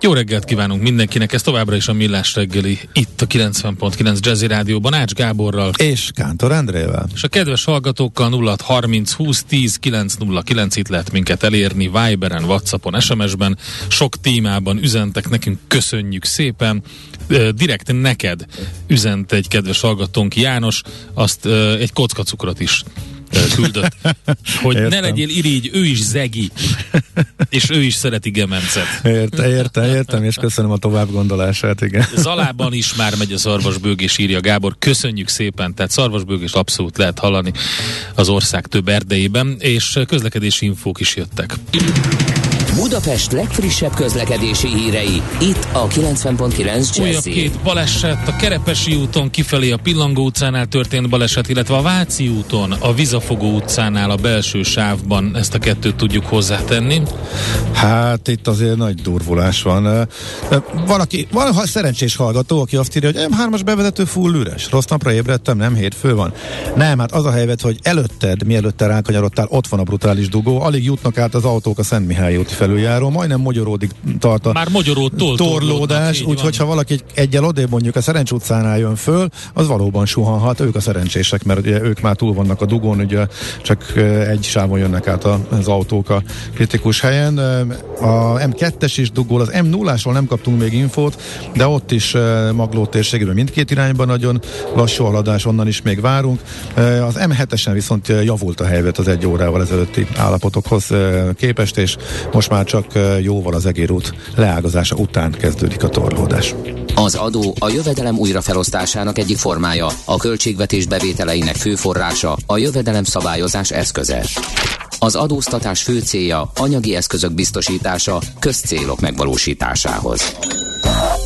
Jó reggelt kívánunk mindenkinek, ez továbbra is a Millás reggeli, itt a 90.9 Jazzy Rádióban, Ács Gáborral. És Kántor Endrével. És a kedves hallgatókkal 0 30 20 10 909 itt lehet minket elérni, Viberen, Whatsappon, SMS-ben, sok témában üzentek nekünk, köszönjük szépen. Direkt neked üzent egy kedves hallgatónk János, azt egy kockacukrot is küldött, hogy értem. ne legyél irigy, ő is zegi, és ő is szereti gemencet. Érte, értem, értem, és köszönöm a tovább gondolását, igen. Zalában is már megy a szarvasbőg, és írja Gábor, köszönjük szépen, tehát szarvasbőg is abszolút lehet hallani az ország több erdejében, és közlekedési infók is jöttek. Budapest legfrissebb közlekedési hírei, itt a 90.9 Jazzy. Újabb két baleset, a Kerepesi úton kifelé a Pillangó utcánál történt baleset, illetve a Váci úton, a Vizafogó utcánál a belső sávban ezt a kettőt tudjuk hozzátenni. Hát itt azért nagy durvulás van. Valaki, van ha szerencsés hallgató, aki azt írja, hogy M3-as bevezető full üres. Rossz napra ébredtem, nem hétfő van. Nem, hát az a helyzet, hogy előtted, mielőtt rákanyarodtál, ott van a brutális dugó, alig jutnak át az autók a Szent Mihály úti felüljáró, majdnem magyaródik tart a Már magyarótól torlódás, úgyhogy ha valaki egyel odébb mondjuk a Szerencs utcánál jön föl, az valóban suhanhat, ők a szerencsések, mert ugye ők már túl vannak a dugón, ugye csak egy sávon jönnek át az autók a kritikus helyen. A M2-es is dugol, az M0-ásról nem kaptunk még infót, de ott is Magló térségében mindkét irányban nagyon lassú haladás, onnan is még várunk. Az M7-esen viszont javult a helyzet az egy órával ezelőtti állapotokhoz képest, és most már csak jóval az egérút leágazása után kezdődik a torlódás. Az adó a jövedelem újrafelosztásának egyik formája, a költségvetés bevételeinek fő forrása, a jövedelem szabályozás eszköze. Az adóztatás fő célja anyagi eszközök biztosítása közcélok megvalósításához.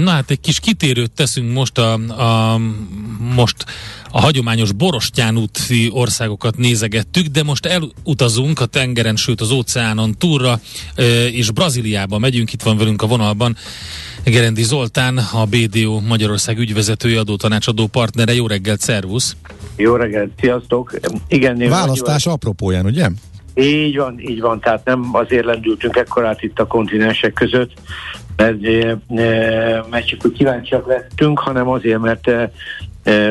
Na hát egy kis kitérőt teszünk most a, a most a hagyományos Borostyán úti országokat nézegettük, de most elutazunk a tengeren, sőt az óceánon túlra, és Brazíliába megyünk, itt van velünk a vonalban Gerendi Zoltán, a BDO Magyarország ügyvezetője, adótanácsadó partnere. Jó reggelt, szervusz! Jó reggelt, sziasztok! Igen, Választás apropóján, ugye? Így van, így van, tehát nem azért lendültünk ekkorát itt a kontinensek között, mert, mert csak úgy kíváncsiak lettünk, hanem azért, mert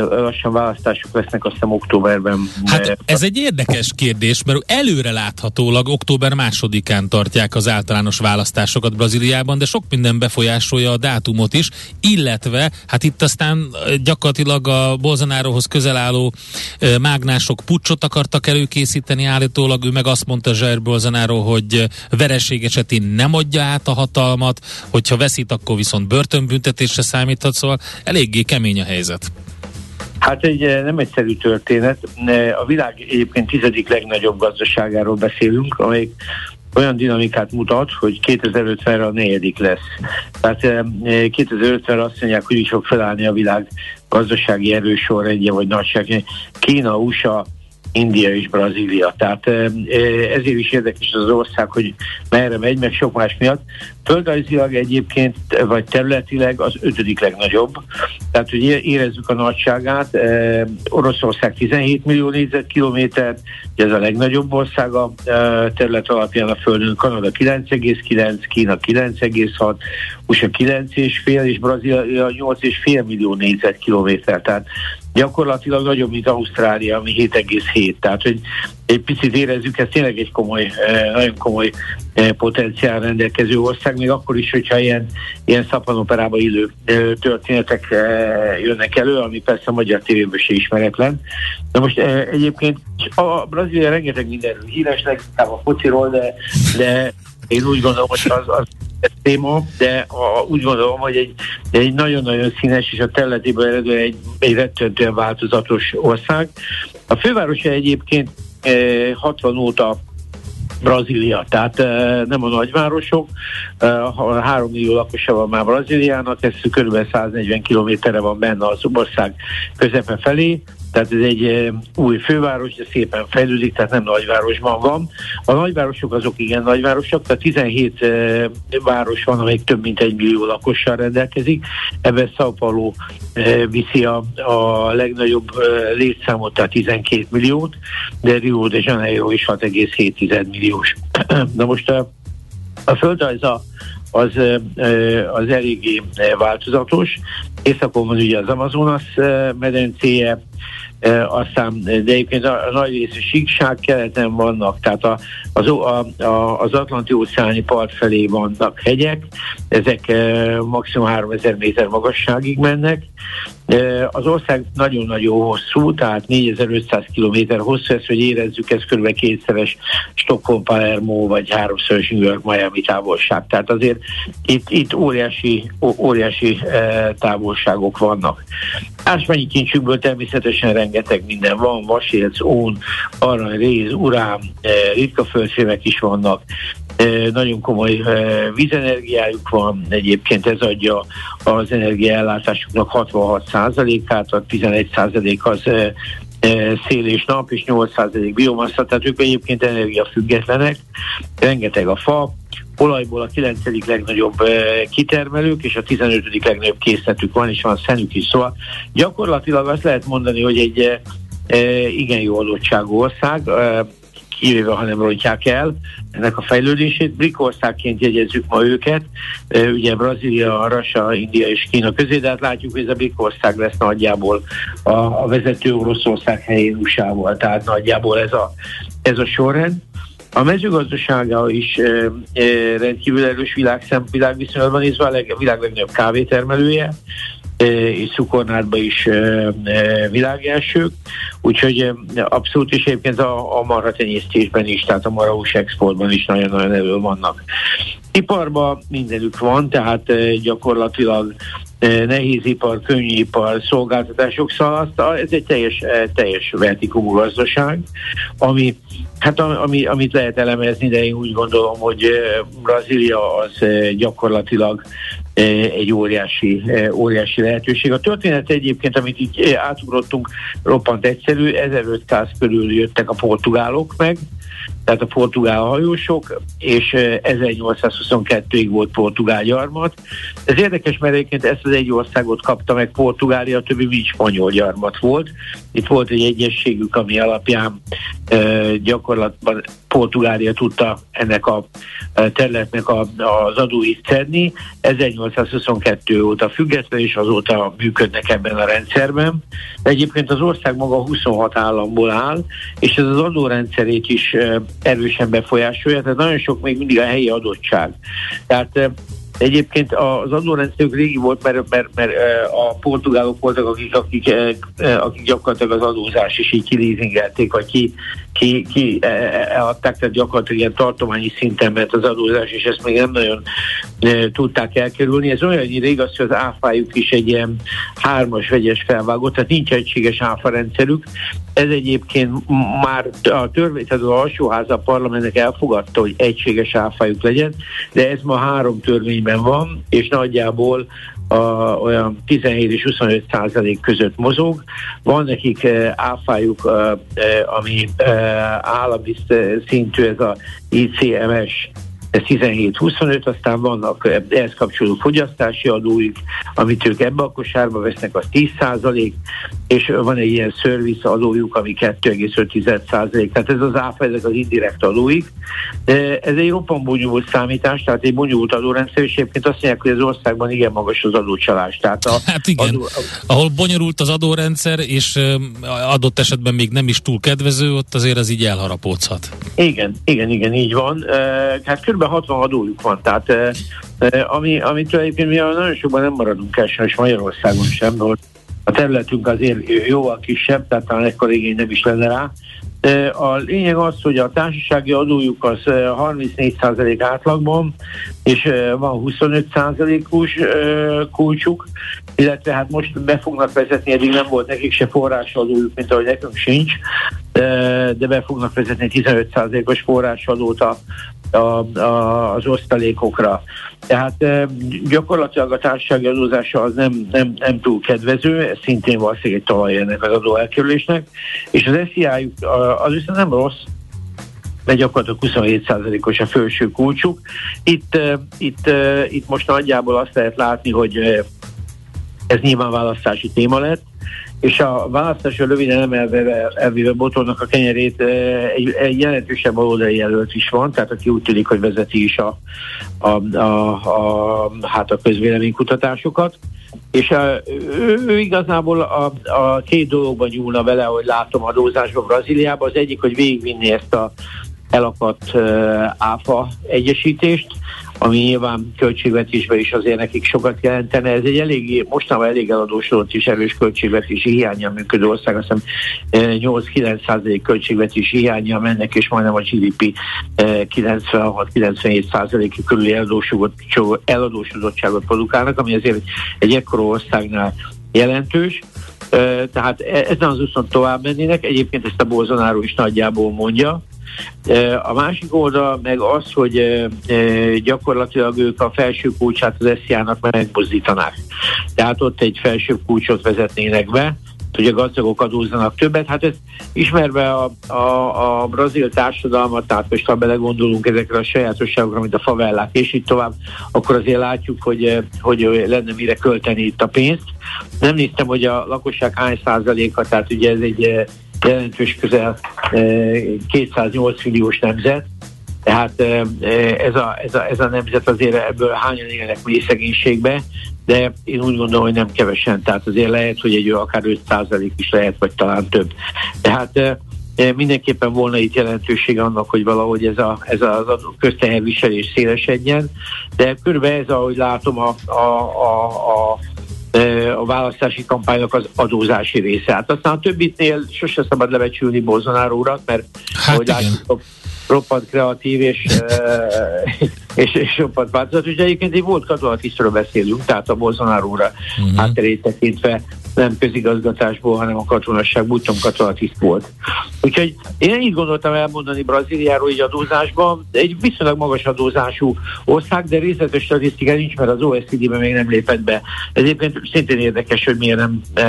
lassan választások lesznek, azt hiszem októberben. Hát ez egy érdekes kérdés, mert előre láthatólag október másodikán tartják az általános választásokat Brazíliában, de sok minden befolyásolja a dátumot is, illetve hát itt aztán gyakorlatilag a Bolsonarohoz közel álló mágnások pucsot akartak előkészíteni állítólag, ő meg azt mondta Jair Bolsonaro, hogy vereség esetén nem adja át a hatalmat, hogyha veszít, akkor viszont börtönbüntetésre számíthat, szóval eléggé kemény a helyzet. Hát egy eh, nem egyszerű történet. A világ egyébként tizedik legnagyobb gazdaságáról beszélünk, amelyik olyan dinamikát mutat, hogy 2050-re a negyedik lesz. Tehát 2050-re eh, azt mondják, hogy is fog felállni a világ gazdasági erősorrendje vagy nagyság. Kína, USA, India és Brazília. Tehát ezért is érdekes az ország, hogy merre megy, meg sok más miatt. Földrajzilag egyébként, vagy területileg az ötödik legnagyobb. Tehát, hogy érezzük a nagyságát. Oroszország 17 millió négyzetkilométer, ez a legnagyobb ország a terület alapján a Földön. Kanada 9,9, Kína 9,6, USA 9,5 és Brazília 8,5 millió négyzetkilométer. Tehát gyakorlatilag nagyobb, mint Ausztrália, ami 7,7. Tehát, hogy egy picit érezzük, ez tényleg egy komoly, nagyon komoly potenciál rendelkező ország, még akkor is, hogyha ilyen, ilyen szappanoperába illő történetek jönnek elő, ami persze a magyar tévéből se ismeretlen. De most egyébként a Brazília rengeteg mindenről híres, leginkább a fociról, de, de én úgy gondolom, hogy az, az ez téma, de a, úgy gondolom, hogy egy, egy nagyon-nagyon színes és a területéből eredő egy, egy rettentően változatos ország. A fővárosa egyébként eh, 60 óta Brazília, tehát e, nem a nagyvárosok, e, 3 millió lakosa van már Brazíliának, ez kb. 140 kilométerre van benne az ország közepe felé, tehát ez egy új főváros, de szépen fejlődik, tehát nem nagyvárosban van. A nagyvárosok azok igen nagyvárosok, tehát 17 város van, amelyik több mint egy millió lakossal rendelkezik. Ebben São Paulo viszi a, a legnagyobb létszámot, tehát 12 milliót, de Rio de Janeiro is 6,7 milliós. Na most a, a földrajz a az, az eléggé változatos. Északon van ugye az Amazonas medencéje, aztán, de egyébként a, a nagy rész síkság keleten vannak, tehát a, az, a, a, az Atlanti óceáni part felé vannak hegyek, ezek maximum 3000 méter magasságig mennek. Az ország nagyon-nagyon hosszú, tehát 4500 km hosszú, ezt, hogy érezzük, ez kb. kétszeres Stockholm, Palermo, vagy háromszoros New York, Miami távolság. Tehát azért itt, itt óriási, óriási távolságok vannak. Ásványi kincsükből természetesen rengeteg minden van, vasérc, ón, arany, réz, urám, ritka földfémek is vannak, nagyon komoly vízenergiájuk van, egyébként ez adja az energiaellátásuknak 66%-át, a 11% az szél és nap, és 8% biomassa, tehát ők egyébként energiafüggetlenek, rengeteg a fa, olajból a 9. legnagyobb kitermelők, és a 15. legnagyobb készletük van, és van szenük is, szóval gyakorlatilag azt lehet mondani, hogy egy igen jó adottságú ország, kivéve, ha nem rontják el ennek a fejlődését. BRIC országként jegyezzük ma őket, ugye Brazília, Rasa, India és Kína közé, de hát látjuk, hogy ez a BRIC ország lesz nagyjából a, a vezető Oroszország helyén usa tehát nagyjából ez a, ez a sorrend. A mezőgazdasága is e, e, rendkívül erős világszem, világviszonylatban nézve a leg, világ legnagyobb kávétermelője, és cukornádba is világelsők, úgyhogy abszolút is egyébként a, a marha tenyésztésben is, tehát a marahús exportban is nagyon-nagyon elő vannak. Iparban mindenük van, tehát gyakorlatilag nehézipar, könnyűipar, szolgáltatások, szóval ez egy teljes, teljes vertikumú gazdaság, ami, hát ami, amit lehet elemezni, de én úgy gondolom, hogy Brazília az gyakorlatilag egy óriási, óriási lehetőség. A történet egyébként, amit így átugrottunk, roppant egyszerű, 1500 körül jöttek a portugálok meg, tehát a portugál hajósok, és 1822-ig volt portugál gyarmat. Ez érdekes, mert egyébként ezt az egy országot kapta meg Portugália, a többi mind spanyol gyarmat volt. Itt volt egy egyességük, ami alapján gyakorlatban Portugália tudta ennek a területnek a, az adóit szedni. 1822 óta független, és azóta működnek ebben a rendszerben. Egyébként az ország maga 26 államból áll, és ez az adórendszerét is erősen befolyásolja, tehát nagyon sok még mindig a helyi adottság. Tehát Egyébként az adórendszerük régi volt, mert, mert, mert a portugálok voltak, akik, akik, akik gyakorlatilag az adózás is így kilízingelték, vagy ki, ki, ki eladták, tehát gyakorlatilag ilyen tartományi szinten ment az adózás, és ezt még nem nagyon tudták elkerülni. Ez olyan igaz, hogy az áfájuk is egy ilyen hármas vegyes felvágó, tehát nincs egységes áfa rendszerük. Ez egyébként már a törvény, tehát az alsóháza a parlamentnek elfogadta, hogy egységes áfájuk legyen, de ez ma három törvényben van, és nagyjából a, olyan 17 és 25 százalék között mozog. Van nekik áfájuk, ami állami szintű, ez a ICMS ez 17-25, aztán vannak ehhez kapcsolódó fogyasztási adóik, amit ők ebbe a kosárba vesznek, az 10 százalék, és van egy ilyen service adójuk, ami 2,5% tehát ez az áfa, ezek az indirekt adóik. De ez egy roppan bonyolult számítás, tehát egy bonyolult adórendszer, és egyébként azt mondják, hogy az országban igen magas az adócsalás. Tehát a hát igen, adó, ahol bonyolult az adórendszer, és adott esetben még nem is túl kedvező, ott azért az így elharapódhat. Igen, igen, igen, így van. Hát kb. 60 adójuk van, tehát ami, amit egyébként mi nagyon sokban nem maradunk el, és Magyarországon sem, mert a területünk azért jóval kisebb, tehát talán ekkor igény nem is lenne rá. A lényeg az, hogy a társasági adójuk az 34% átlagban, és van 25%-os kulcsuk, illetve hát most be fognak vezetni, eddig nem volt nekik se forrásadójuk, mint ahogy nekünk sincs, de be fognak vezetni 15%-os forrásadót a, a, a, az osztalékokra. Tehát e, gyakorlatilag a társasági adózása az nem, nem, nem túl kedvező, ez szintén valószínűleg talaj ennek az adó elkerülésnek, és az SZI az viszont nem rossz, de gyakorlatilag 27%-os a felső kulcsuk. Itt, itt, itt most nagyjából azt lehet látni, hogy ez nyilván választási téma lett, és a választáson röviden emelve elvéve Botornak a kenyerét egy, egy jelentősebb baloldali jelölt is van, tehát aki úgy tűnik, hogy vezeti is a, a, a, a, hát a közvéleménykutatásokat. És a, ő, ő igazából a, a két dologban nyúlna vele, hogy látom adózásban Brazíliában. Az egyik, hogy végigvinni ezt a elakadt uh, áfa egyesítést, ami nyilván költségvetésben is azért nekik sokat jelentene. Ez egy elég, mostanában elég eladósodott és erős költségvetési hiánya működő ország, azt hiszem 8-9 költségvetési hiánya mennek, és majdnem a GDP 96-97% körüli eladósodottságot produkálnak, ami azért egy ekkora országnál jelentős. Tehát e-, ezen az úton tovább mennének. Egyébként ezt a Bolsonaro is nagyjából mondja, a másik oldal meg az, hogy gyakorlatilag ők a felső kulcsát az SZIA-nak megmozdítanák. Tehát ott egy felső kulcsot vezetnének be, hogy a gazdagok adózzanak többet. Hát ez ismerve a, a, a brazil társadalmat, tehát most ha belegondolunk ezekre a sajátosságokra, mint a favellák és így tovább, akkor azért látjuk, hogy, hogy lenne mire költeni itt a pénzt. Nem néztem, hogy a lakosság hány százaléka, tehát ugye ez egy jelentős közel 208 eh, milliós nemzet, tehát eh, ez a, ez, a, ez a nemzet azért ebből hányan élnek mély szegénységbe, de én úgy gondolom, hogy nem kevesen, tehát azért lehet, hogy egy akár 5% is lehet, vagy talán több. Tehát eh, mindenképpen volna itt jelentőség annak, hogy valahogy ez, a, ez a közteherviselés szélesedjen, de körülbelül ez, ahogy látom, a, a, a, a a választási kampánynak az adózási része. Hát aztán a többitnél sose szabad lebecsülni Bolsonaro urat, mert hát ahogy látjuk, roppant kreatív és, és, és roppant változatos. Ugye egyébként egy volt katonatisztről beszélünk, tehát a Bolsonaro úrra uh-huh. hátterét tekintve nem közigazgatásból, hanem a katonasság butom katonatiszt volt. Úgyhogy én így gondoltam elmondani Brazíliáról így adózásban, egy viszonylag magas adózású ország, de részletes statisztika nincs, mert az OECD-ben még nem lépett be. Ez egyébként szintén érdekes, hogy miért nem e,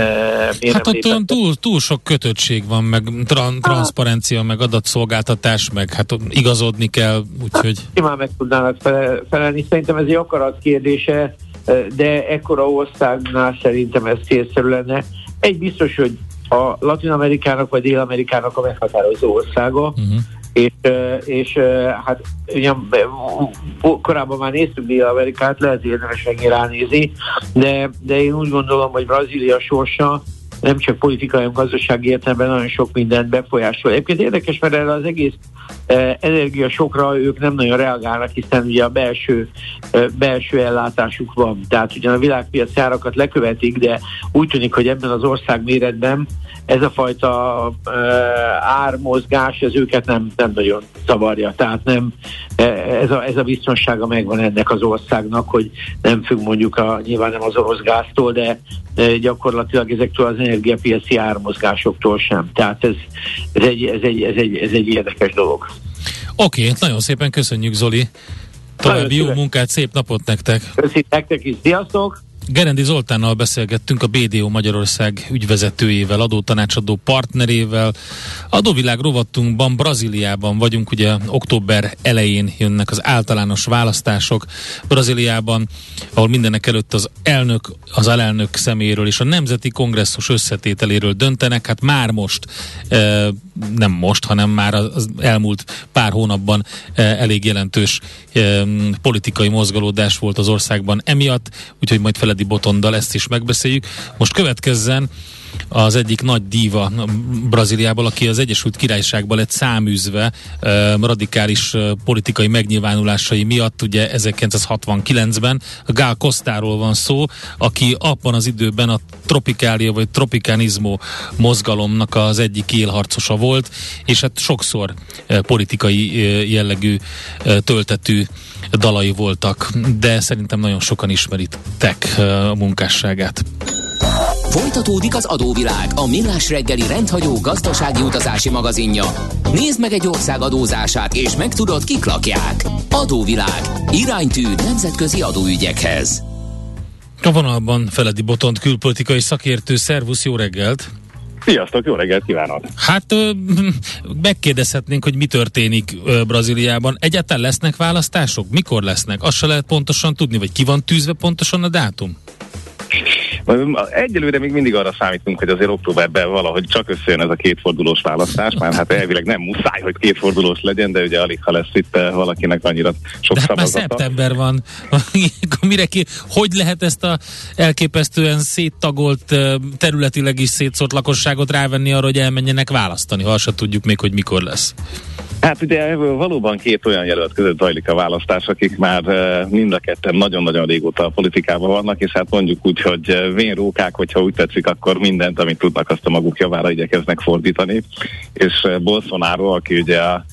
miért Hát nem ott túl, túl sok kötöttség van, meg tran- transzparencia, meg adatszolgáltatás, meg hát igazodni kell, úgyhogy... Hát, meg tudnának felelni. Szerintem ez egy akarat kérdése, de ekkora országnál szerintem ez célszerű lenne. Egy biztos, hogy a Latin Amerikának vagy Dél Amerikának a meghatározó országa, uh-huh. és, és hát ugye, korábban már néztük Dél-Amerikát, lehet érdemes megint ránézni, de, de én úgy gondolom, hogy Brazília sorsa nem csak politikai, hanem gazdasági értelemben nagyon sok mindent befolyásol. Egyébként érdekes, mert erre az egész e, energiasokra ők nem nagyon reagálnak, hiszen ugye a belső, e, belső ellátásuk van. Tehát ugyan a világpiaci árakat lekövetik, de úgy tűnik, hogy ebben az ország méretben ez a fajta uh, ármozgás, ez őket nem, nem nagyon zavarja. Tehát nem, ez a, ez a biztonsága megvan ennek az országnak, hogy nem függ mondjuk a, nyilván nem az orosz gáztól, de gyakorlatilag ezektől az energiapiaci ármozgásoktól sem. Tehát ez, ez, egy, ez, egy, ez, egy, ez egy érdekes dolog. Oké, nagyon szépen köszönjük Zoli. További jó munkát, szép napot nektek! Köszönjük nektek is, sziasztok! Gerendi Zoltánnal beszélgettünk a BDO Magyarország ügyvezetőjével, adótanácsadó partnerével. Adóvilág rovatunkban Brazíliában vagyunk, ugye október elején jönnek az általános választások Brazíliában, ahol mindenek előtt az elnök, az alelnök szeméről és a Nemzeti Kongresszus összetételéről döntenek. Hát már most, e, nem most, hanem már az elmúlt pár hónapban e, elég jelentős e, politikai mozgalódás volt az országban emiatt, úgyhogy majd Feledi Botondal ezt is megbeszéljük. Most következzen az egyik nagy díva Brazíliából, aki az Egyesült Királyságban lett száműzve radikális politikai megnyilvánulásai miatt, ugye 1969-ben. A Gál Kostáról van szó, aki abban az időben a tropikália vagy tropikánizmó mozgalomnak az egyik élharcosa volt, és hát sokszor politikai jellegű töltetű dalai voltak, de szerintem nagyon sokan ismeritek a munkásságát. Folytatódik az adóvilág, a millás reggeli rendhagyó gazdasági utazási magazinja. Nézd meg egy ország adózását, és megtudod, kik lakják. Adóvilág. Iránytű nemzetközi adóügyekhez. A vonalban Feledi Botont külpolitikai szakértő. Szervusz, jó reggelt! Sziasztok, jó reggelt kívánok! Hát megkérdezhetnénk, hogy mi történik Brazíliában. Egyáltalán lesznek választások? Mikor lesznek? Azt se lehet pontosan tudni, vagy ki van tűzve pontosan a dátum? Egyelőre még mindig arra számítunk, hogy azért októberben valahogy csak összejön ez a kétfordulós választás, már hát elvileg nem muszáj, hogy kétfordulós legyen, de ugye alig, ha lesz itt eh, valakinek annyira sok de hát szavazata. már szeptember van. Mire ki, hogy lehet ezt a elképesztően széttagolt, eh, területileg is szétszórt lakosságot rávenni arra, hogy elmenjenek választani, ha se tudjuk még, hogy mikor lesz? Hát ugye valóban két olyan jelölt között zajlik a választás, akik már eh, mind a ketten nagyon-nagyon régóta a politikában vannak, és hát mondjuk úgy, hogy eh, vénrókák, hogyha úgy tetszik, akkor mindent, amit tudnak, azt a maguk javára igyekeznek fordítani. És eh, Bolsonaro, aki ugye a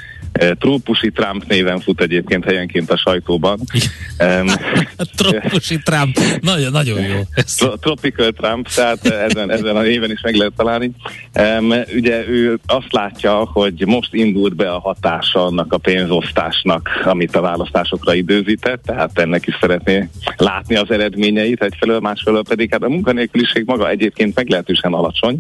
Trópusi Trump néven fut egyébként helyenként a sajtóban. Trópusi Trump, nagyon, nagyon jó. Tropical Trump, tehát ezen, ezen a néven is meg lehet találni. Ugye ő azt látja, hogy most indult be a hatása annak a pénzosztásnak, amit a választásokra időzített, tehát ennek is szeretné látni az eredményeit egyfelől, másfelől pedig hát a munkanélküliség maga egyébként meglehetősen alacsony,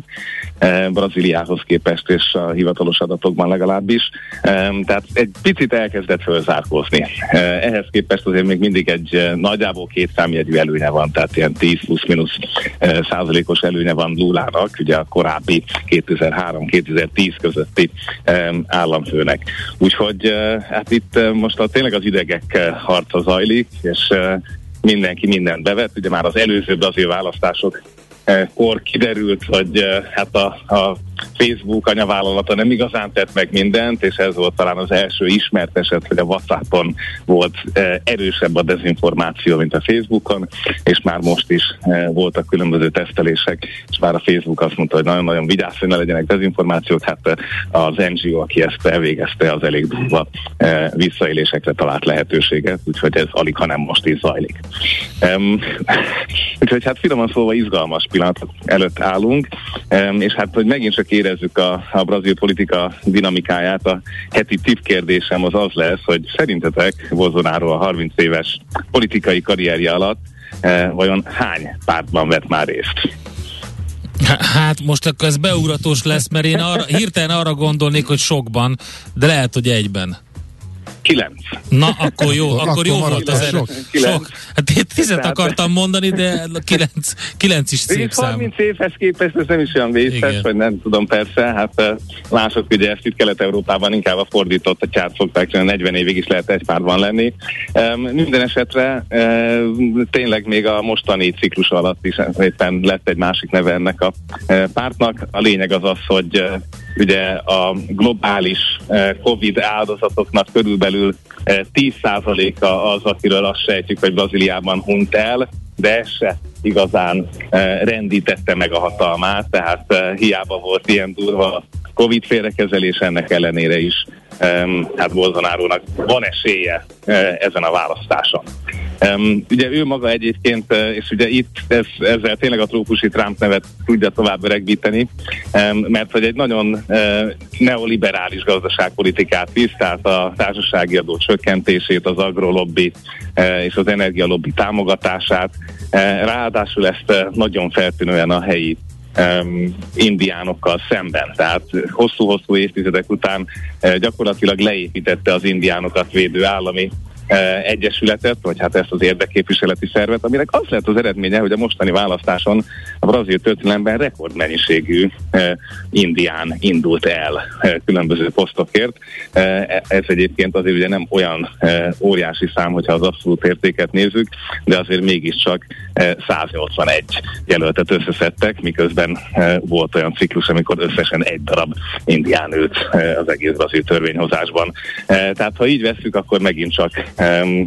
Brazíliához képest és a hivatalos adatokban legalábbis. Um, tehát egy picit elkezdett fölzárkózni. Eh, ehhez képest azért még mindig egy eh, nagyjából két számjegyű előnye van, tehát ilyen 10 plusz-minusz eh, százalékos előnye van Lulának, ugye a korábbi 2003-2010 közötti államfőnek. Úgyhogy hát itt most a, tényleg az idegek harca zajlik, és mindenki mindent bevet, ugye már az előző brazil választások kor kiderült, hogy hát a, a Facebook anyavállalata nem igazán tett meg mindent, és ez volt talán az első ismert eset, hogy a WhatsAppon volt eh, erősebb a dezinformáció, mint a Facebookon, és már most is eh, voltak különböző tesztelések, és már a Facebook azt mondta, hogy nagyon-nagyon vigyázz, hogy ne legyenek dezinformációk, hát eh, az NGO, aki ezt elvégezte, az elég durva visszaélésekre talált lehetőséget, úgyhogy ez alig, ha nem most is zajlik. Úgyhogy hát finoman szólva izgalmas pillanatok előtt állunk, és hát, hogy megint csak érezzük a, a brazil politika dinamikáját, a heti kérdésem az az lesz, hogy szerintetek Bolsonaro a 30 éves politikai karrierje alatt eh, vajon hány pártban vett már részt? Hát most akkor ez beugratós lesz, mert én arra, hirtelen arra gondolnék, hogy sokban, de lehet, hogy egyben. Kilenc. Na, akkor jó, akkor, akkor jó volt az sok. sok. Hát én tizet akartam mondani, de kilenc, kilenc is szép szám. 30 évhez képest ez nem is olyan vészes, vagy nem tudom persze, hát mások ugye ezt itt Kelet-Európában inkább a fordított a csát szokták, 40 évig is lehet egy párban lenni. Minden esetre tényleg még a mostani ciklus alatt is éppen lett egy másik neve ennek a pártnak. A lényeg az az, hogy ugye a globális Covid áldozatoknak körülbelül 10%-a az, akiről azt sejtjük, hogy Brazíliában hunyt el, de ez se igazán rendítette meg a hatalmát, tehát hiába volt ilyen durva Covid félrekezelés, ennek ellenére is hát Bolsonárónak van esélye ezen a választáson. Um, ugye ő maga egyébként, és ugye itt ez, ezzel tényleg a trópusi Trump nevet tudja tovább öregbíteni, um, mert hogy egy nagyon uh, neoliberális gazdaságpolitikát visz, tehát a társasági adó csökkentését, az agrolobbi uh, és az energialobbi támogatását, uh, ráadásul ezt uh, nagyon feltűnően a helyi um, indiánokkal szemben. Tehát hosszú-hosszú évtizedek után uh, gyakorlatilag leépítette az indiánokat védő állami egyesületet, vagy hát ezt az érdekképviseleti szervet, aminek az lett az eredménye, hogy a mostani választáson a brazil történelemben rekordmennyiségű indián indult el különböző posztokért. Ez egyébként azért ugye nem olyan óriási szám, hogyha az abszolút értéket nézzük, de azért mégiscsak 181 jelöltet összeszedtek, miközben volt olyan ciklus, amikor összesen egy darab indián ült az egész brazil törvényhozásban. Tehát ha így veszük, akkor megint csak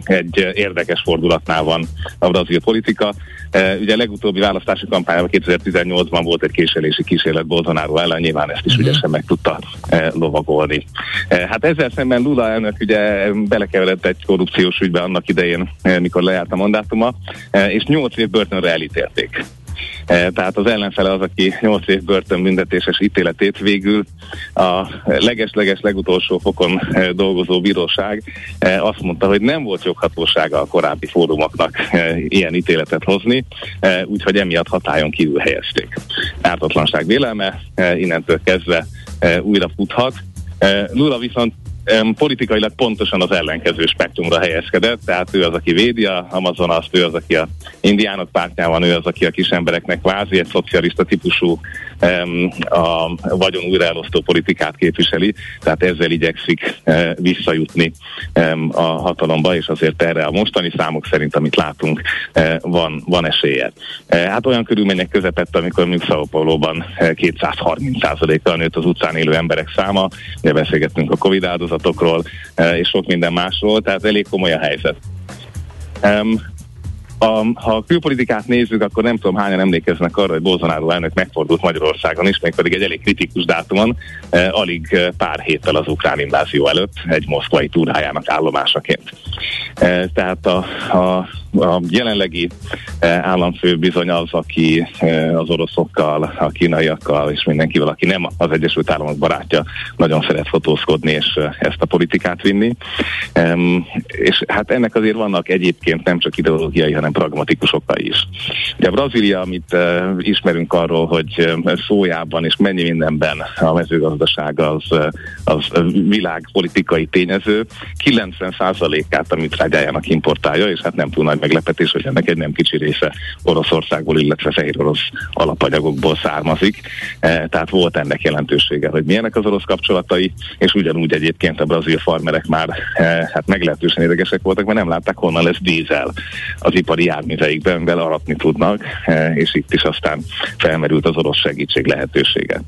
egy érdekes fordulatnál van a brazil politika. E, ugye a legutóbbi választási kampányában 2018-ban volt egy késelési kísérlet Bolsonaro ellen, nyilván ezt is uh-huh. ügyesen meg tudta e, lovagolni. E, hát ezzel szemben Lula elnök ugye belekeveredett egy korrupciós ügybe annak idején, mikor lejárt a mandátuma, és 8 év börtönre elítélték. E, tehát az ellenfele az, aki 8 év börtönbüntetéses ítéletét végül a leges-leges legutolsó fokon e, dolgozó bíróság e, azt mondta, hogy nem volt joghatósága a korábbi fórumoknak ilyen ítéletet hozni, úgyhogy emiatt hatályon kívül helyezték. Ártatlanság vélelme innentől kezdve újra futhat. Lula viszont politikailag pontosan az ellenkező spektrumra helyezkedett, tehát ő az, aki védi a Amazonas, ő az, aki a indiánok pártjában, ő az, aki a kis embereknek kvázi egy szocialista típusú a vagyon újraelosztó politikát képviseli, tehát ezzel igyekszik e, visszajutni a hatalomba, és azért erre a mostani számok szerint, amit látunk, e, van, van esélye. E, hát olyan körülmények közepette, amikor mondjuk Sao Paulo-ban 230%-kal nőtt az utcán élő emberek száma, ugye beszélgettünk a Covid áldozatokról, és sok minden másról, tehát elég komoly a helyzet. A, ha a külpolitikát nézzük, akkor nem tudom hányan emlékeznek arra, hogy Bolsonaro elnök megfordult Magyarországon is, még pedig egy elég kritikus dátumon, eh, alig eh, pár héttel az ukrán invázió előtt, egy moszkvai túrájának állomásaként. Eh, tehát a, a a jelenlegi e, államfő bizony az, aki e, az oroszokkal, a kínaiakkal és mindenkivel, aki nem az Egyesült Államok barátja, nagyon szeret fotózkodni és e, ezt a politikát vinni. És hát ennek azért vannak egyébként nem csak ideológiai, hanem pragmatikus okai is. Ugye a Brazília, amit ismerünk arról, hogy szójában és mennyi mindenben a mezőgazdaság az, az világpolitikai tényező, 90%-át a műtrágyájának importálja, és hát nem túl nagy meglepetés, hogy ennek egy nem kicsi része Oroszországból, illetve fehér orosz alapanyagokból származik. E, tehát volt ennek jelentősége, hogy milyenek az orosz kapcsolatai, és ugyanúgy egyébként a brazil farmerek már e, hát meglehetősen idegesek voltak, mert nem látták, honnan lesz dízel az ipari járműveikben, amivel aratni tudnak, e, és itt is aztán felmerült az orosz segítség lehetősége.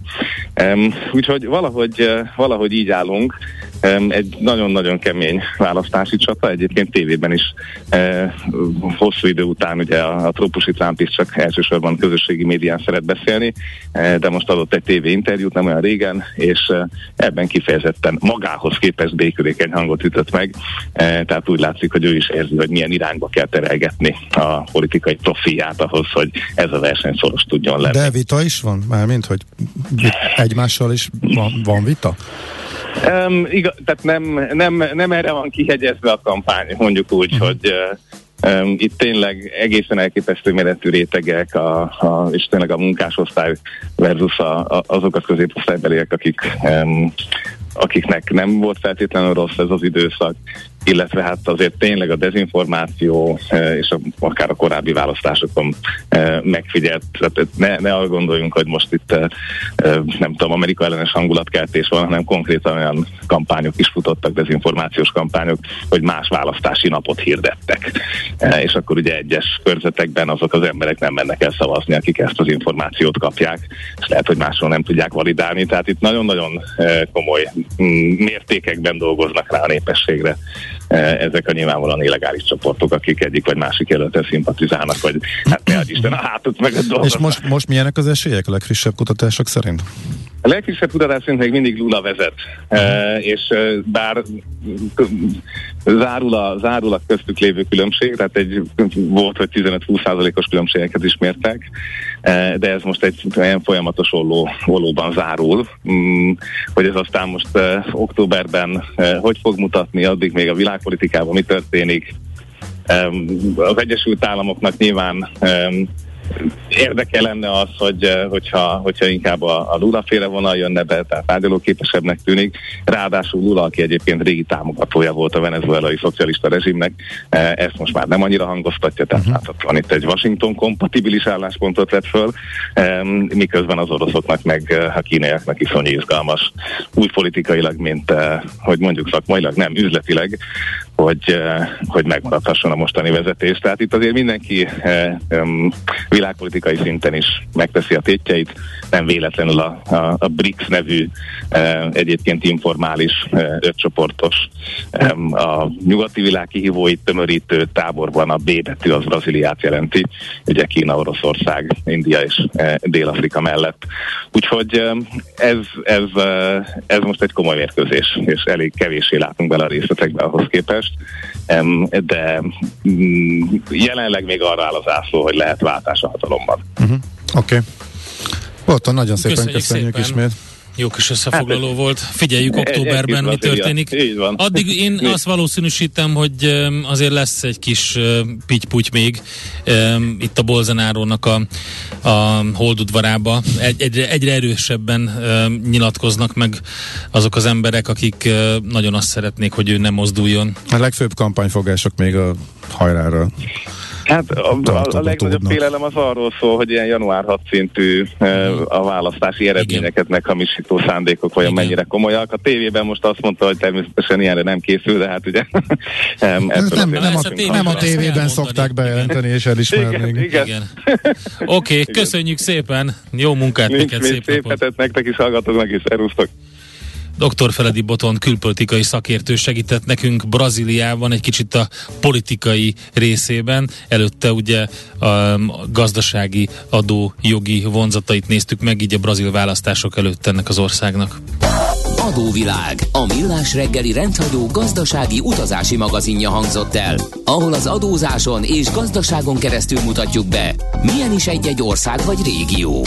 Úgyhogy valahogy, valahogy így állunk, egy nagyon-nagyon kemény választási csata, egyébként tévében is hosszú idő után ugye a, a trópusi Trump is csak elsősorban közösségi médián szeret beszélni, de most adott egy TV interjút nem olyan régen, és ebben kifejezetten magához képest békülékeny hangot ütött meg, tehát úgy látszik, hogy ő is érzi, hogy milyen irányba kell terelgetni a politikai profiát ahhoz, hogy ez a verseny szoros tudjon lenni. De vita is van? Mármint, hogy egymással is van, van vita? Um, igaz, tehát nem, nem, nem erre van kihegyezve a kampány, mondjuk úgy, uh-huh. hogy Um, itt tényleg egészen elképesztő méretű rétegek, a, a, és tényleg a munkásosztály versus a, a, azok a középosztálybeliek, akik um, akiknek nem volt feltétlenül rossz ez az időszak, illetve hát azért tényleg a dezinformáció e, és a, akár a korábbi választásokon e, megfigyelt, tehát ne, ne arra gondoljunk, hogy most itt e, nem tudom, Amerika ellenes hangulatkeltés van, hanem konkrétan olyan kampányok is futottak, dezinformációs kampányok, hogy más választási napot hirdettek. És akkor ugye egyes körzetekben azok az emberek nem mennek el szavazni, akik ezt az információt kapják, és lehet, hogy máshol nem tudják validálni, tehát itt nagyon-nagyon komoly mértékekben dolgoznak rá a népességre ezek a nyilvánvalóan illegális csoportok, akik egyik vagy másik jelöltel szimpatizálnak, vagy hát ne Isten a hátuk meg a És most, most milyenek az esélyek a legfrissebb kutatások szerint? A legfrissebb tudatás szerint még mindig Lula vezet, e, és bár zárul a, zárul a köztük lévő különbség, tehát egy volt, hogy 15-20%-os különbségeket is mértek, e, de ez most egy olyan folyamatos olló, ollóban zárul, mm, hogy ez aztán most e, októberben e, hogy fog mutatni, addig még a világpolitikában mi történik, az Egyesült Államoknak nyilván Érdeke lenne az, hogy, eh, hogyha, hogyha inkább a, a Lula féle vonal jönne be, tehát tárgyalóképesebbnek tűnik. Ráadásul Lula, aki egyébként régi támogatója volt a venezuelai szocialista rezsimnek, eh, ezt most már nem annyira hangoztatja, tehát uh-huh. láthatóan itt egy Washington kompatibilis álláspontot vett föl, miközben az oroszoknak meg eh, a kínaiaknak iszonyú izgalmas, úgy politikailag, mint hogy mondjuk szakmailag, nem üzletileg, hogy, hogy megmaradhasson a mostani vezetés. Tehát itt azért mindenki világpolitikai szinten is megteszi a tétjeit, nem véletlenül a, a, a BRICS nevű e, egyébként informális e, ötcsoportos e, a nyugati világ kihívóit tömörítő táborban a B betű az Brazíliát jelenti, ugye Kína, Oroszország, India és e, Dél-Afrika mellett. Úgyhogy e, ez, ez, e, ez most egy komoly mérkőzés, és elég kevéssé látunk bele a részletekbe ahhoz képest, de mm, jelenleg még arra áll az ászló, hogy lehet váltás hatalomban. Uh-huh. Oké. Okay. Bolton, nagyon szépen köszönjük, köszönjük szépen. ismét. Jó kis összefoglaló hát, volt. Figyeljük októberben, mi történik. Így van. Addig én Mi? azt valószínűsítem, hogy azért lesz egy kis pityputy még itt a Bolzanárónak a, a holdudvarába. Egy, egyre, egyre erősebben nyilatkoznak meg azok az emberek, akik nagyon azt szeretnék, hogy ő nem mozduljon. A legfőbb kampányfogások még a hajrára Hát a, a, a legnagyobb félelem az arról szól, hogy ilyen január 6 szintű e, a választási eredményeket meghamisító szándékok vajon mennyire komolyak. A tévében most azt mondta, hogy természetesen ilyenre nem készül, de hát ugye nem, nem, nem, a, nem a tévében szokták bejelenteni és elismerni. Igen, igen. igen. Oké, okay, köszönjük szépen, jó munkát Nincs neked, szép, szép hetet nektek is hallgatóknak is, erusztok. Dr. Feledi Boton külpolitikai szakértő segített nekünk Brazíliában egy kicsit a politikai részében. Előtte ugye a gazdasági adó jogi vonzatait néztük meg, így a brazil választások előtt ennek az országnak. Adóvilág, a millás reggeli rendhagyó gazdasági utazási magazinja hangzott el, ahol az adózáson és gazdaságon keresztül mutatjuk be, milyen is egy-egy ország vagy régió.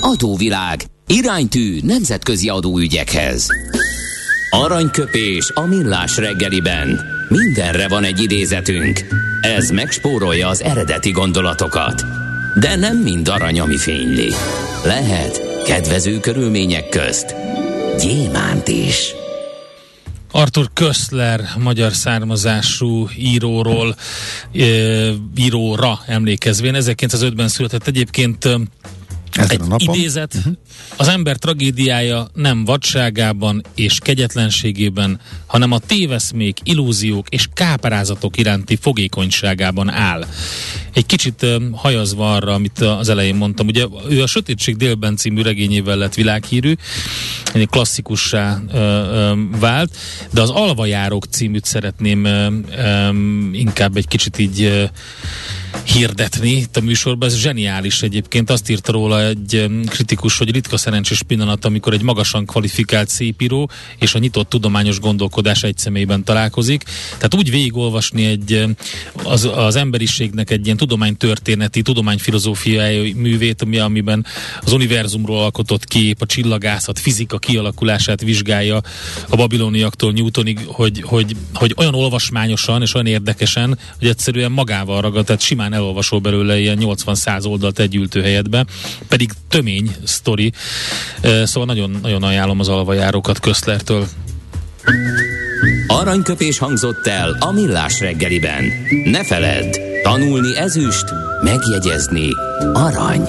Adóvilág Iránytű nemzetközi adóügyekhez. Aranyköpés a millás reggeliben. Mindenre van egy idézetünk. Ez megspórolja az eredeti gondolatokat. De nem mind arany, ami fényli. Lehet kedvező körülmények közt gyémánt is. Arthur Köszler, magyar származású íróról, e, íróra emlékezvén. 1905-ben született egyébként ezen egy a napon. idézet, uh-huh. az ember tragédiája nem vadságában és kegyetlenségében, hanem a téveszmék, illúziók és káparázatok iránti fogékonyságában áll. Egy kicsit uh, hajazva arra, amit az elején mondtam, ugye ő a Sötétség délben című regényével lett világhírű, egy klasszikussá uh, uh, vált, de az Alvajárók címűt szeretném um, inkább egy kicsit így hirdetni itt a műsorban. Ez zseniális egyébként. Azt írta róla egy kritikus, hogy ritka szerencsés pillanat, amikor egy magasan kvalifikált szépíró és a nyitott tudományos gondolkodás egy személyben találkozik. Tehát úgy végigolvasni egy, az, az emberiségnek egy ilyen tudománytörténeti, tudományfilozófiai művét, ami, amiben az univerzumról alkotott kép, a csillagászat, fizika kialakulását vizsgálja a babiloniaktól Newtonig, hogy, hogy, hogy olyan olvasmányosan és olyan érdekesen, hogy egyszerűen magával ragad, tehát simán elolvasol belőle ilyen 80-100 oldalt egy ültőhelyetbe, pedig tömény sztori, szóval nagyon, nagyon ajánlom az alvajárókat Köszlertől. Aranyköpés hangzott el a millás reggeliben. Ne feledd, tanulni ezüst, megjegyezni arany.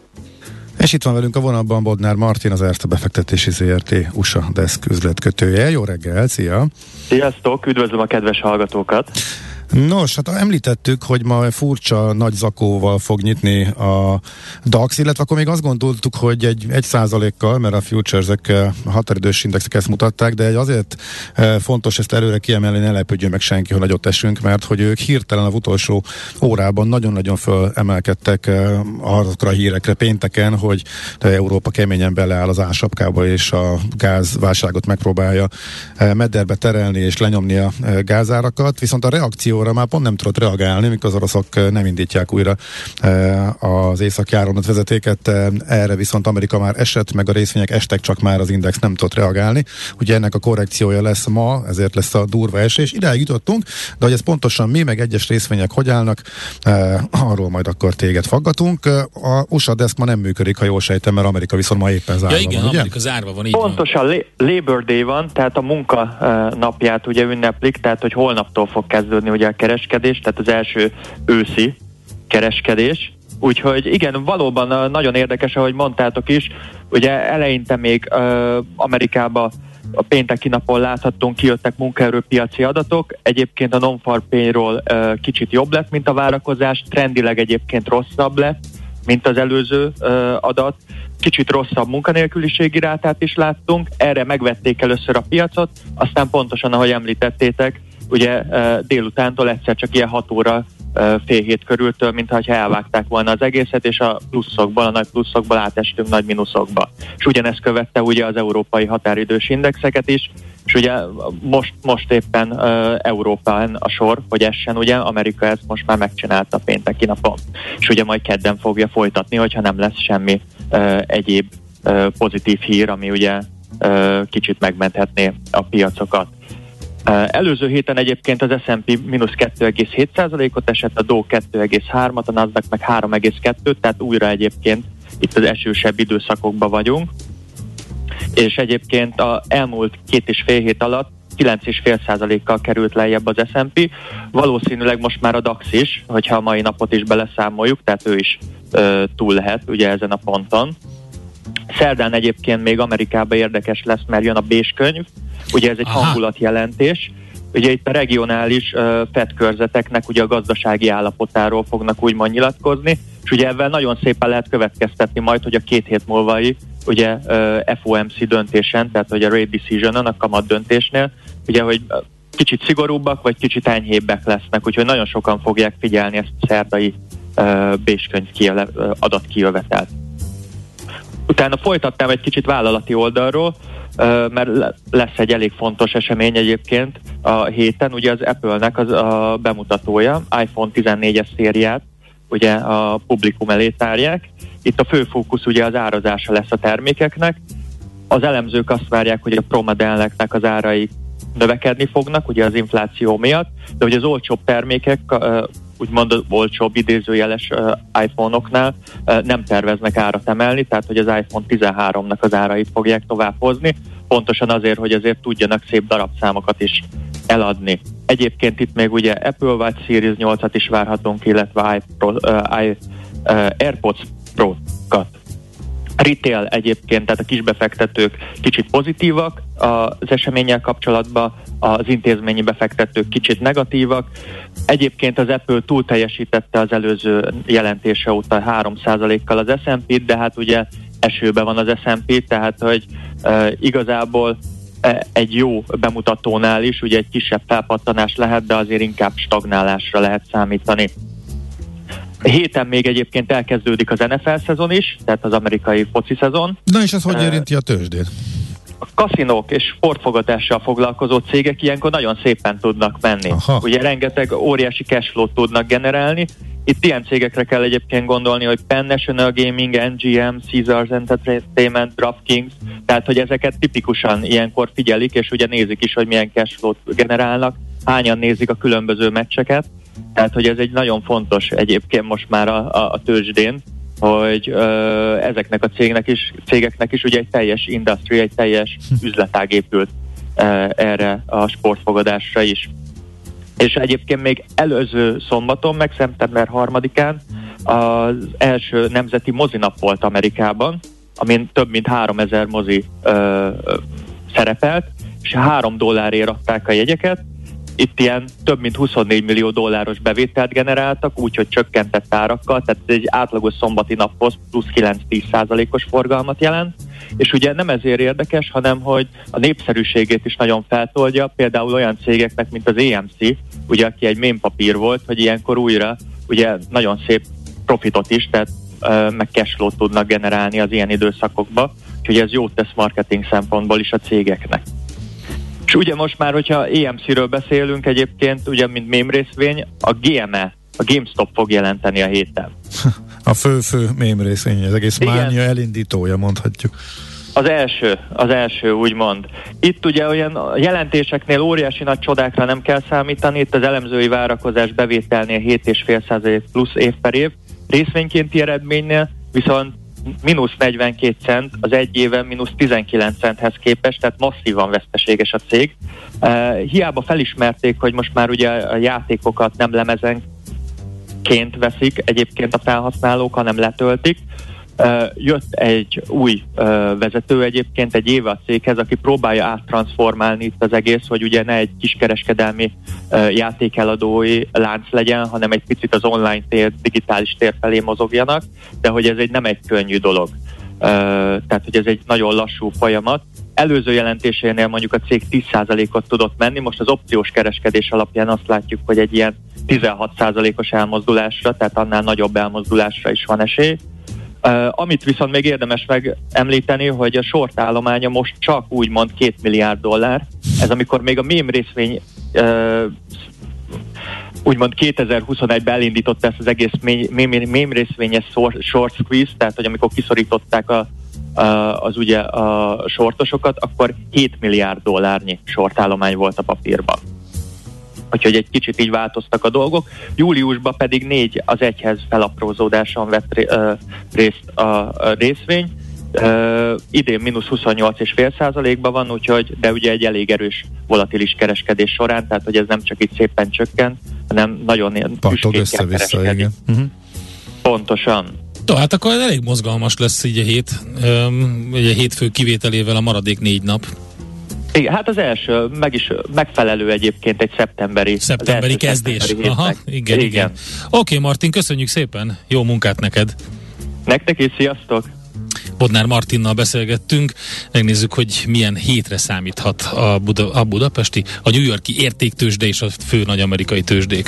És itt van velünk a vonalban Bodnár Martin, az Erste befektetési ZRT USA Desk üzletkötője. Jó reggel, szia! Sziasztok, üdvözlöm a kedves hallgatókat! Nos, hát említettük, hogy ma furcsa nagy zakóval fog nyitni a DAX, illetve akkor még azt gondoltuk, hogy egy, egy százalékkal, mert a futuresek eh, a határidős indexek ezt mutatták, de egy azért eh, fontos ezt előre kiemelni, ne lepődjön meg senki, hogy nagyot esünk, mert hogy ők hirtelen az utolsó órában nagyon-nagyon fölemelkedtek eh, azokra a hírekre pénteken, hogy Európa keményen beleáll az ásapkába, és a gázválságot megpróbálja mederbe terelni és lenyomni a gázárakat, viszont a reakció akcióra már pont nem tudott reagálni, mikor az oroszok nem indítják újra az északjáronat vezetéket, erre viszont Amerika már esett, meg a részvények estek, csak már az index nem tudott reagálni. Ugye ennek a korrekciója lesz ma, ezért lesz a durva esés. Ideig jutottunk, de hogy ez pontosan mi, meg egyes részvények hogy állnak, arról majd akkor téged faggatunk. A USA Desk ma nem működik, ha jól sejtem, mert Amerika viszont ma éppen zárva ja, igen, van, ugye? Amerika zárva van, így Pontosan van. Labor Day van, tehát a munka napját ugye ünneplik, tehát hogy holnaptól fog kezdődni ugye a kereskedés, tehát az első őszi kereskedés. Úgyhogy igen, valóban nagyon érdekes, ahogy mondtátok is, ugye eleinte még uh, Amerikába a pénteki napon láthattunk, kijöttek munkaerőpiaci adatok. Egyébként a non-farm payroll uh, kicsit jobb lett, mint a várakozás, trendileg egyébként rosszabb lett, mint az előző uh, adat. Kicsit rosszabb munkanélküliségi rátát is láttunk, erre megvették először a piacot, aztán pontosan, ahogy említettétek, ugye délutántól egyszer csak ilyen 6 óra fél hét körültől, mintha elvágták volna az egészet, és a pluszokból, a nagy pluszokból átestünk nagy mínuszokba. És ugyanezt követte ugye az európai határidős indexeket is, és ugye most, most éppen uh, Európán a sor, hogy essen, ugye Amerika ezt most már megcsinálta pénteki napon. És ugye majd kedden fogja folytatni, hogyha nem lesz semmi uh, egyéb uh, pozitív hír, ami ugye uh, kicsit megmenthetné a piacokat. Előző héten egyébként az S&P mínusz 2,7%-ot esett, a Dow 2,3-at, a Nasdaq meg 3,2-t, tehát újra egyébként itt az esősebb időszakokban vagyunk. És egyébként a elmúlt két és fél hét alatt 9,5%-kal került lejjebb az S&P. Valószínűleg most már a DAX is, hogyha a mai napot is beleszámoljuk, tehát ő is ö, túl lehet ugye ezen a ponton. Szerdán egyébként még Amerikában érdekes lesz, mert jön a Bés könyv, ugye ez egy Aha. hangulatjelentés, Ugye itt a regionális uh, FED körzeteknek ugye a gazdasági állapotáról fognak úgymond nyilatkozni, és ugye ebben nagyon szépen lehet következtetni majd, hogy a két hét múlvai ugye uh, FOMC döntésen, tehát hogy a rate decision a kamat döntésnél, ugye, hogy kicsit szigorúbbak, vagy kicsit enyhébbek lesznek, úgyhogy nagyon sokan fogják figyelni ezt a szerdai uh, béskönyv adatkijövetelt. Utána folytattam egy kicsit vállalati oldalról, mert lesz egy elég fontos esemény egyébként a héten, ugye az Apple-nek az a bemutatója, iPhone 14-es szériát, ugye a publikum elé tárják. Itt a fő fókusz ugye az árazása lesz a termékeknek. Az elemzők azt várják, hogy a Pro modelleknek az árai növekedni fognak, ugye az infláció miatt, de hogy az olcsóbb termékek úgymond olcsóbb idézőjeles iPhone-oknál nem terveznek árat emelni, tehát hogy az iPhone 13-nak az árait fogják tovább hozni, pontosan azért, hogy azért tudjanak szép darabszámokat is eladni. Egyébként itt még ugye Apple Watch Series 8-at is várhatunk, illetve iPro, uh, i, uh, AirPods Pro-kat Retail egyébként, tehát a kisbefektetők kicsit pozitívak az eseménnyel kapcsolatban, az intézményi befektetők kicsit negatívak. Egyébként az Apple túl teljesítette az előző jelentése óta 3%-kal az S&P-t, de hát ugye esőben van az S&P, tehát hogy igazából egy jó bemutatónál is ugye egy kisebb felpattanás lehet, de azért inkább stagnálásra lehet számítani. Héten még egyébként elkezdődik az NFL szezon is, tehát az amerikai foci szezon. Na és ez hogy érinti a tőzsdét? A kaszinók és sportfogatással foglalkozó cégek ilyenkor nagyon szépen tudnak menni. Aha. Ugye rengeteg óriási cashflow tudnak generálni. Itt ilyen cégekre kell egyébként gondolni, hogy Penn National Gaming, NGM, Caesars Entertainment, DraftKings, tehát hogy ezeket tipikusan ilyenkor figyelik, és ugye nézik is, hogy milyen cashflow generálnak, hányan nézik a különböző meccseket tehát, hogy ez egy nagyon fontos egyébként most már a, a, a tőzsdén, hogy ö, ezeknek a cégnek is, cégeknek is ugye egy teljes industry, egy teljes hm. üzletág épült ö, erre a sportfogadásra is. És egyébként még előző szombaton, meg szeptember harmadikán az első nemzeti mozinap volt Amerikában, amin több mint 3000 mozi ö, ö, szerepelt, és 3 dollárért adták a jegyeket, itt ilyen több mint 24 millió dolláros bevételt generáltak, úgyhogy csökkentett árakkal, tehát ez egy átlagos szombati naphoz plusz 9-10 százalékos forgalmat jelent, és ugye nem ezért érdekes, hanem hogy a népszerűségét is nagyon feltoldja, például olyan cégeknek, mint az EMC, ugye aki egy mémpapír volt, hogy ilyenkor újra ugye nagyon szép profitot is, tehát meg cashflow tudnak generálni az ilyen időszakokba, úgyhogy ez jót tesz marketing szempontból is a cégeknek. És ugye most már, hogyha EMC-ről beszélünk egyébként, ugye mint mém részvény, a GME, a GameStop fog jelenteni a héten. A fő-fő mém részvény, az egész Igen. mánia elindítója, mondhatjuk. Az első, az első úgymond. Itt ugye olyan jelentéseknél óriási nagy csodákra nem kell számítani, itt az elemzői várakozás bevételnél 7,5% plusz év per év, részvénykénti eredménynél viszont mínusz 42 cent az egy éven mínusz 19 centhez képest, tehát masszívan veszteséges a cég. Uh, hiába felismerték, hogy most már ugye a játékokat nem lemezenként veszik egyébként a felhasználók, hanem letöltik, Jött egy új vezető egyébként egy éve a céghez, aki próbálja áttransformálni itt az egész, hogy ugye ne egy kiskereskedelmi játékeladói lánc legyen, hanem egy picit az online tér, digitális tér felé mozogjanak, de hogy ez egy nem egy könnyű dolog. Tehát, hogy ez egy nagyon lassú folyamat. Előző jelentésénél mondjuk a cég 10%-ot tudott menni, most az opciós kereskedés alapján azt látjuk, hogy egy ilyen 16%-os elmozdulásra, tehát annál nagyobb elmozdulásra is van esély. Amit viszont még érdemes megemlíteni, hogy a short állománya most csak úgymond 2 milliárd dollár. Ez amikor még a mém részvény uh, úgymond 2021-ben elindította ezt az egész mém, mém részvényes short squeeze, tehát hogy amikor kiszorították a, a, az ugye a sortosokat, akkor 7 milliárd dollárnyi short állomány volt a papírban úgyhogy egy kicsit így változtak a dolgok. Júliusban pedig négy az egyhez felaprózódáson vett részt a részvény. Uh, idén mínusz 28,5 százalékban van, úgyhogy, de ugye egy elég erős volatilis kereskedés során, tehát hogy ez nem csak itt szépen csökkent, hanem nagyon ilyen össze-vissza, igen. Uh-huh. Pontosan. To, hát akkor elég mozgalmas lesz így a hét, um, ugye a hétfő kivételével a maradék négy nap. Igen, hát az első, meg is megfelelő egyébként egy szeptemberi. Szeptemberi kezdés. Szeptemberi Aha, igen, igen. igen. Oké, Martin, köszönjük szépen. Jó munkát neked. Nektek is, sziasztok. Bodnár Martinnal beszélgettünk, megnézzük, hogy milyen hétre számíthat a, Buda, a budapesti, a New Yorki értéktősde és a fő nagy amerikai tőzsdék.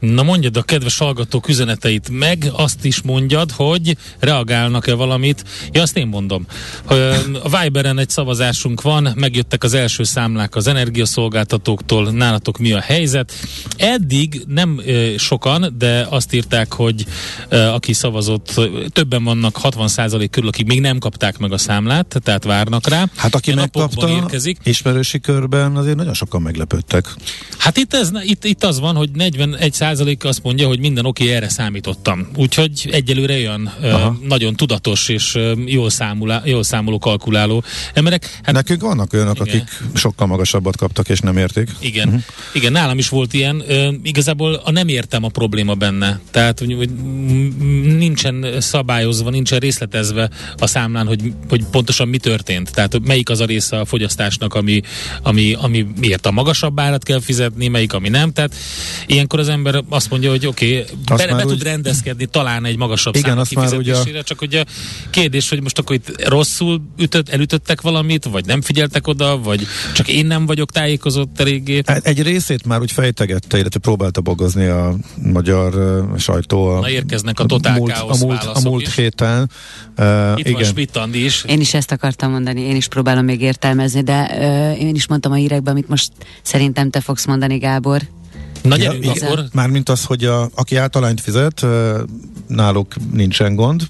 Na mondjad a kedves hallgatók üzeneteit meg, azt is mondjad, hogy reagálnak-e valamit. Ja, azt én mondom. A Viberen egy szavazásunk van, megjöttek az első számlák az energiaszolgáltatóktól, nálatok mi a helyzet. Eddig nem sokan, de azt írták, hogy aki szavazott, többen vannak, 60% körül, akik még nem kapták meg a számlát, tehát várnak rá. Hát aki megkapta, érkezik. ismerősi körben azért nagyon sokan meglepődtek. Hát itt, ez, itt, itt az van, hogy 41 százalék azt mondja, hogy minden oké, okay, erre számítottam. Úgyhogy egyelőre olyan ö, nagyon tudatos és ö, jól, számulá, jól számoló, kalkuláló emberek. Hát, Nekünk vannak olyanok, igen. akik sokkal magasabbat kaptak és nem érték. Igen, uh-huh. igen nálam is volt ilyen. Ö, igazából a nem értem a probléma benne. Tehát, hogy nincsen szabályozva, nincsen részletezve a számlán, hogy, hogy pontosan mi történt. Tehát melyik az a része a fogyasztásnak, ami, ami, ami miért a magasabb árat kell fizetni, melyik, ami nem. Tehát ilyenkor az ember azt mondja, hogy oké, okay, be, be úgy... tud rendezkedni talán egy magasabb Igen, azt már ugye... csak ugye a kérdés, hogy most akkor itt rosszul ütött, elütöttek valamit, vagy nem figyeltek oda, vagy csak én nem vagyok tájékozott eléggé. Hát egy részét már úgy fejtegette, illetve próbálta bogozni a magyar uh, sajtó. A, Na érkeznek a totál múlt, a múlt, a múlt is. héten. Uh, Itt igen. van is. Én is ezt akartam mondani, én is próbálom még értelmezni, de uh, én is mondtam a hírekben, amit most szerintem te fogsz mondani, Gábor Na gyerünk ja, akkor. Mármint az, hogy a, aki általányt fizet, náluk nincsen gond,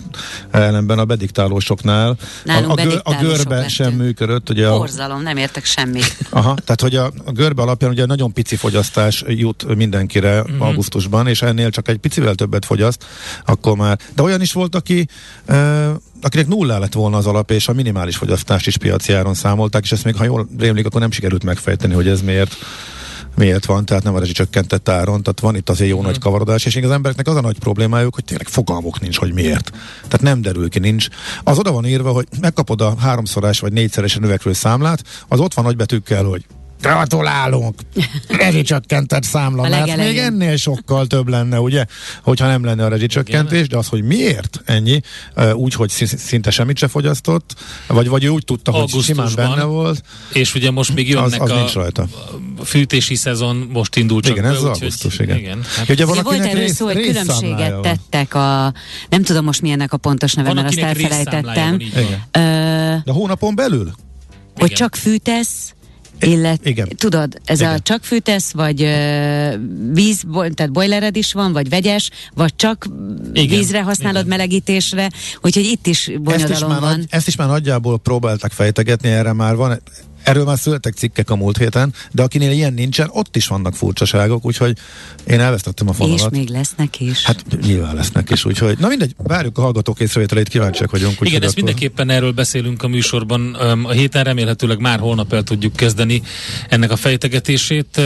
ellenben a bediktálósoknál Nálunk a, a, gör, a görbe sem működött. Ugye a, Borzalom, nem értek semmit. Aha, tehát hogy a, a görbe alapján ugye nagyon pici fogyasztás jut mindenkire mm-hmm. augusztusban, és ennél csak egy picivel többet fogyaszt, akkor már. De olyan is volt, aki uh, akinek nullá lett volna az alap, és a minimális fogyasztást is piaci áron számolták, és ezt még, ha jól rémlik, akkor nem sikerült megfejteni, hogy ez miért miért van, tehát nem a rezsicsökkentett áron, tehát van itt azért jó hmm. nagy kavarodás, és az embereknek az a nagy problémájuk, hogy tényleg fogalmuk nincs, hogy miért. Tehát nem derül ki, nincs. Az oda van írva, hogy megkapod a háromszorás vagy négyszeresen növekvő számlát, az ott van nagybetűkkel, hogy Gratulálunk! Rezsicsökkentett számla, mert még ennél sokkal több lenne, ugye, hogyha nem lenne a rezsicsökkentés, de az, hogy miért ennyi, úgy, hogy szinte semmit se fogyasztott, vagy, vagy úgy tudta, hogy simán benne volt. És ugye most még jönnek az, az nincs rajta. a fűtési szezon, most indult csak Igen, ez az augusztus, igen. igen. Hát, ugye, ugye volt erről szó, hogy különbséget tettek a, nem tudom most milyennek a pontos neve, mert azt elfelejtettem. Van, de hónapon belül? Hogy csak fűtesz, illet, Igen. tudod, ez Igen. a csak fűtesz, vagy víz, tehát boilered is van, vagy vegyes, vagy csak Igen. vízre használod Igen. melegítésre, úgyhogy itt is bonyodalom ezt is van. Nagy, ezt is már nagyjából próbáltak fejtegetni, erre már van Erről már születtek cikkek a múlt héten, de akinél ilyen nincsen, ott is vannak furcsaságok, úgyhogy én elvesztettem a fonalat. És még lesznek is. Hát nyilván lesznek is, úgyhogy na mindegy, várjuk a hallgatók észrevételét, kíváncsiak vagyunk. Igen, ezt akkor... mindenképpen erről beszélünk a műsorban. A héten remélhetőleg már holnap el tudjuk kezdeni ennek a fejtegetését.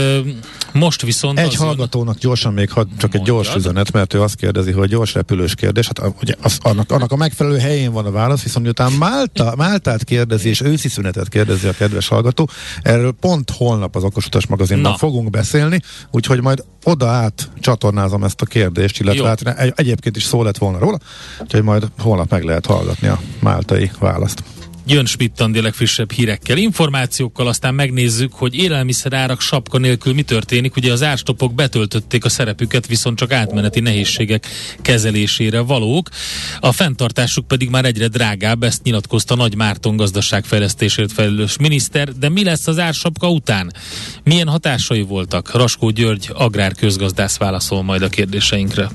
Most viszont... Egy hallgatónak gyorsan még had, csak mondjad. egy gyors üzenet, mert ő azt kérdezi, hogy gyors repülős kérdés. Hát ugye az, annak, annak a megfelelő helyén van a válasz, viszont miután Málta, Máltát kérdezi és őszi szünetet kérdezi a kedves kedves hallgató. Erről pont holnap az Okosutas magazinban Na. fogunk beszélni, úgyhogy majd oda át csatornázom ezt a kérdést, illetve egy, egyébként is szó lett volna róla, úgyhogy majd holnap meg lehet hallgatni a máltai választ. Jön Schmidt Andi legfrissebb hírekkel, információkkal, aztán megnézzük, hogy élelmiszerárak sapka nélkül mi történik. Ugye az árstopok betöltötték a szerepüket, viszont csak átmeneti nehézségek kezelésére valók. A fenntartásuk pedig már egyre drágább, ezt nyilatkozta Nagy Márton gazdaságfejlesztésért felelős miniszter. De mi lesz az ársapka után? Milyen hatásai voltak? Raskó György agrárközgazdász válaszol majd a kérdéseinkre.